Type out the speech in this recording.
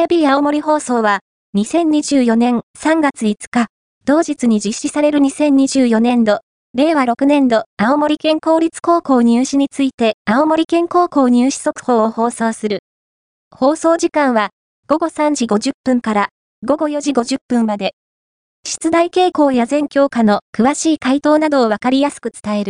AKB 青森放送は、2024年3月5日、同日に実施される2024年度、令和6年度、青森県公立高校入試について、青森県高校入試速報を放送する。放送時間は、午後3時50分から、午後4時50分まで。出題傾向や全教科の詳しい回答などをわかりやすく伝える。